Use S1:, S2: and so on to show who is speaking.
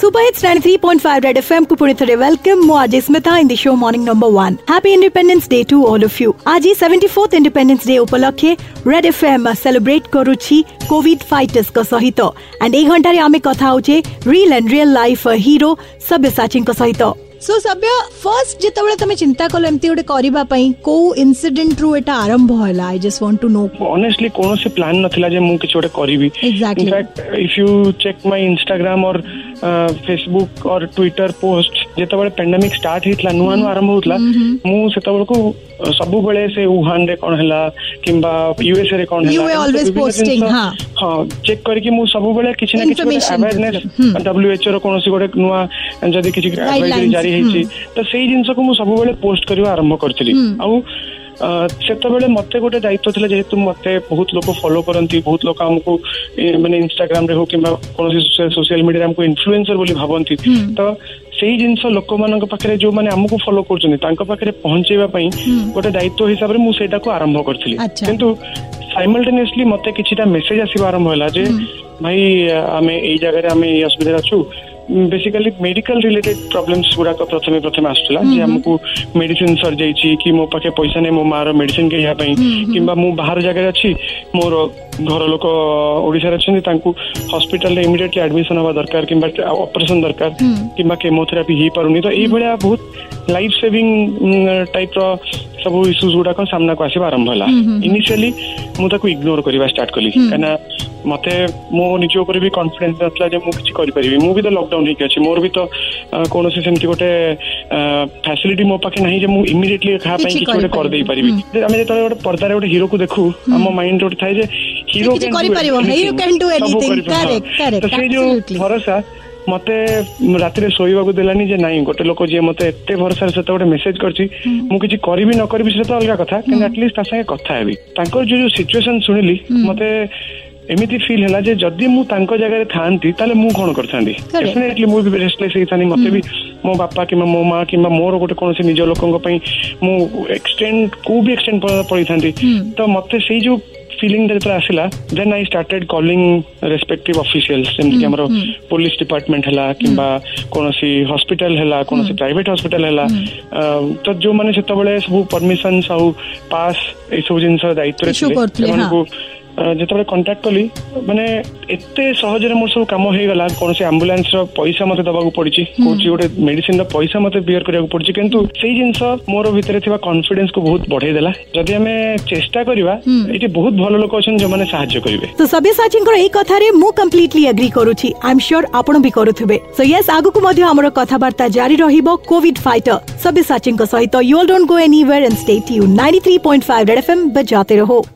S1: super hits 93.5 red FM को पूरी तरह वेलकम मो आज Smita in the show morning number one happy independence day to all of you आज ही सेवेंटी फोर्थ इंडिपेंडेंस डे उपलक्षे ରେଡ୍ ଏଫ୍ଏମ୍ ସେଲିବ୍ରେଟ୍ କରୁଛି କୋଭିଡ୍ ଫାଇଟର୍ସଙ୍କ ସହିତ ଆଣ୍ଡ ଏଇ ଘଣ୍ଟାରେ ଆମେ କଥା ହଉଛେ reel and real life hero ସବ୍ୟସାଚୀଙ୍କ ସହିତ ସୋ ସବ୍ୟ ଫର୍ଷ୍ଟ ଯେତେବେଳେ ତମେ ଚିନ୍ତା କଲ ଏମିତି ଗୋଟେ କରିବା ପାଇଁ କୋଉ ଇନସିଡେଣ୍ଟ ରୁ ଏଟା ଆରମ୍ଭ ହେଲା I just want
S2: to know honestly କୌଣସି ପ୍ଲାନ୍ ନଥିଲା ଯେ ମୁଁ କିଛି ଗୋଟେ
S1: କରିବି
S2: in fact if you check my Instagram or Facebook or Twitter post ଯେତେବେଳେ ପେଣ୍ଡାମିକ ଷ୍ଟାର୍ଟ ହେଇଥିଲା ନୂଆ ନୂଆ ଆରମ୍ଭ ହଉଥିଲା ମୁଁ ସେତେବେଳକୁ ସବୁବେଳେ ସେ ଉହାନରେ କଣ ହେଲା କିମ୍ବା ୟୁଏସଏ ରେ କଣ ହେଲା
S1: ହଁ
S2: ଚେକ୍ କରିକି ମୁଁ ସବୁବେଳେ କିଛି ନା କିଛି
S1: ଆୱାରନେସ୍
S2: ଡବ୍ଲ୍ୟୁଏଚଓ ର କୌଣସି ଗୋଟେ ନୂଆ ଯଦି କିଛି ଜାରି ହେଇଛି ତ ସେଇ ଜିନିଷକୁ ମୁଁ ସବୁବେଳେ ପୋଷ୍ଟ କରିବା ଆରମ୍ଭ କରିଥିଲି ଆଉ ସେତେବେଳେ ମତେ ଗୋଟେ ଦାୟିତ୍ୱ ଥିଲା ଯେହେତୁ ମତେ ବହୁତ ଲୋକ ଫଲୋ କରନ୍ତି ବହୁତ ଲୋକ ଆମକୁ ମାନେ ଇନଷ୍ଟାଗ୍ରାମରେ ହଉ କିମ୍ବା କୌଣସି ସୋସିଆଲ ମିଡିଆରେ ଆମକୁ ଇନଫ୍ଲୁଏନ୍ସର ବୋଲି ଭାବନ୍ତି ତ ସେଇ ଜିନିଷ ଲୋକମାନଙ୍କ ପାଖରେ ଯୋଉମାନେ ଆମକୁ ଫଲୋ କରୁଛନ୍ତି ତାଙ୍କ ପାଖରେ ପହଞ୍ଚେଇବା ପାଇଁ ଗୋଟେ ଦାୟିତ୍ୱ ହିସାବରେ ମୁଁ ସେଇଟାକୁ ଆରମ୍ଭ କରିଥିଲି କିନ୍ତୁ ସାଇମଲ୍ଟେନିୟସଲି ମତେ କିଛିଟା ମେସେଜ ଆସିବା ଆରମ୍ଭ ହେଲା ଯେ ଭାଇ ଆମେ ଏଇ ଜାଗାରେ ଆମେ ଏଇ ଅସୁବିଧାରେ ଅଛୁ ବେସିକାଲି ମେଡିକାଲ ରିଲେଟେଡ୍ ପ୍ରୋବ୍ଲେମ୍ସ ଗୁଡାକ ପ୍ରଥମେ ପ୍ରଥମେ ଆସୁଥିଲା ଯେ ଆମକୁ ମେଡିସିନ ସରିଯାଇଛି କି ମୋ ପାଖେ ପଇସା ନାହିଁ ମୋ ମାଆର ମେଡିସିନ କିଣିବା ପାଇଁ କିମ୍ବା ମୁଁ ବାହାର ଜାଗାରେ ଅଛି ମୋର ଘର ଲୋକ ଓଡ଼ିଶାରେ ଅଛନ୍ତି ତାଙ୍କୁ ହସ୍ପିଟାଲରେ ଇମିଡିଏଟଲି ଆଡମିସନ ହେବା ଦରକାର କିମ୍ବା ଅପରେସନ ଦରକାର କିମ୍ବା କେମୋଥେରାପି ହେଇପାରୁନି ତ ଏଇଭଳିଆ ବହୁତ ଲାଇଫ ସେଭିଂ ଟାଇପ୍ର ସବୁ ଇସ୍ୟୁଜ୍ ଗୁଡାକ ସାମ୍ନାକୁ ଆସିବା ଆରମ୍ଭ ହେଲା ଇନିସିଆଲି ମୁଁ ତାକୁ ଇଗ୍ନୋର କରିବା ଷ୍ଟାର୍ଟ କଲି କାହିଁକିନା ମତେ ମୋ ନିଜ ଉପରେ ବି କନଫିଡେନ୍ସ ନଥିଲା ଯେ ମୁଁ କିଛି କରିପାରିବି ମୁଁ ବି ତ ଲକଡାଉନ ହେଇକି ଅଛି ମୋର ବି ତ କୌଣସି ସେମିତି ଗୋଟେ ଫ୍ୟାସିଲିଟି ମୋ ପାଖେ ନାହିଁ ଯେ ମୁଁ ଇମିଡିଏଟଲି କାହା ପାଇଁ
S1: କିଛି
S2: ଗୋଟେ କରିଦେଇ ପାରିବି ଆମେ ଯେତେବେଳେ ଗୋଟେ ପର୍ଦ୍ଦାରେ ଗୋଟେ ହିରୋକୁ ଦେଖୁ ଆମ ମାଇଣ୍ଡ ଗୋଟେ ଥାଏ ଯେ ହିରୋ ତ ସେଇ ଯୋଉ ଭରସା ମତେ ରାତିରେ ଶୋଇବାକୁ ଦେଲାନି ଯେ ନାଇଁ ଗୋଟେ ଲୋକ ଯିଏ ମତେ ଏତେ ଭରସାରେ ସେତେ ଗୋଟେ ମେସେଜ କରିଛି ମୁଁ କିଛି କରିବି ନ କରିବି ସେଟା ଅଲଗା କଥା କିନ୍ତୁ ଆଟଲିଷ୍ଟ ତା ସାଙ୍ଗେ କଥା ହେବି ତାଙ୍କର ଯୋଉ ଯୋଉ ସିଚୁଏସନ୍ ଶୁଣିଲି ମତେ ଏମିତି ଫିଲ୍ ହେଲା ଯେ ଯଦି ମୁଁ ତାଙ୍କ ଜାଗାରେ ଥାଆନ୍ତି ତାହେଲେ ମୁଁ କଣ କରିଥାନ୍ତି ଡେଫିନେଟଲି ମୁଁ ବି ରେଷ୍ଟଲେସ୍ ହେଇଥାନ୍ତି ମତେ ବି ମୋ ବାପା କିମ୍ବା ମୋ ମା କିମ୍ବା ମୋର ଗୋଟେ କୌଣସି ନିଜ ଲୋକଙ୍କ ପାଇଁ ମୁଁ ଏକ୍ସଟେଣ୍ଡ କୋଉ ବି ଏକ୍ସଟେଣ୍ଡ ପଳେଇଥାନ୍ତି ତ ମତେ ସେଇ ଯୋଉ ଫିଲିଂଟା ଯେତେବେଳେ ଆସିଲା then I started calling respective officials ଯେମିତିକି ଆମର ପୋଲିସ ଡିପାର୍ଟମେଣ୍ଟ ହେଲା କିମ୍ବା କୌଣସି ହସ୍ପିଟାଲ ହେଲା କୌଣସି ପ୍ରାଇଭେଟ୍ ହସ୍ପିଟାଲ ହେଲା ତ ଯୋଉମାନେ ସେତେବେଳେ ସବୁ ପରମିସନ୍ସ ଆଉ ପାସ୍ ଏଇସବୁ ଜିନିଷ ଦାୟିତ୍ୱରେ ଥିଲେ ସେମାନଙ୍କୁ ଯେତେବେଳେ କଣ୍ଟାକ୍ଟ କଲି ମାନେ ଏତେ ସହଜରେ ମୋର ସବୁ କାମ ହେଇଗଲା କୌଣସି ଆମ୍ବୁଲାନ୍ସର ପଇସା ମୋତେ ଦେବାକୁ ପଡିଛି କହୁଛି ଗୋଟେ ମେଡିସିନର ପଇସା ମୋତେ ବିୟର କରିବାକୁ ପଡ଼ୁଛି କିନ୍ତୁ ସେଇ ଜିନିଷ ମୋର ଭିତରେ ଥିବା କନଫିଡେନ୍ସକୁ ବହୁତ ବଢେଇ ଦେଲା ଯଦି ଆମେ ଚେଷ୍ଟା କରିବା ଏଠି ବହୁତ ଭଲ ଲୋକ ଅଛନ୍ତି ଯେଉଁମାନେ ସାହାଯ୍ୟ କରିବେ
S1: ତ ସବ୍ୟସାଚୀଙ୍କର ଏଇ କଥାରେ ମୁଁ କମ୍ପ୍ଲିଟଲି ଏଗ୍ରି କରୁଛି ଆଇ ଏମ୍ ସିଓର ଆପଣ ବି କରୁଥିବେ ସୋ ୟେସ୍ ଆଗକୁ ମଧ୍ୟ ଆମର କଥାବାର୍ତ୍ତା ଜାରି ରହିବ କୋଭିଡ ଫାଇଟର ସବ୍ୟସାଚୀଙ୍କ ସହିତ you all don't go anywhere and stay tune 93.5 red FM ବଜାତେ ରହୋ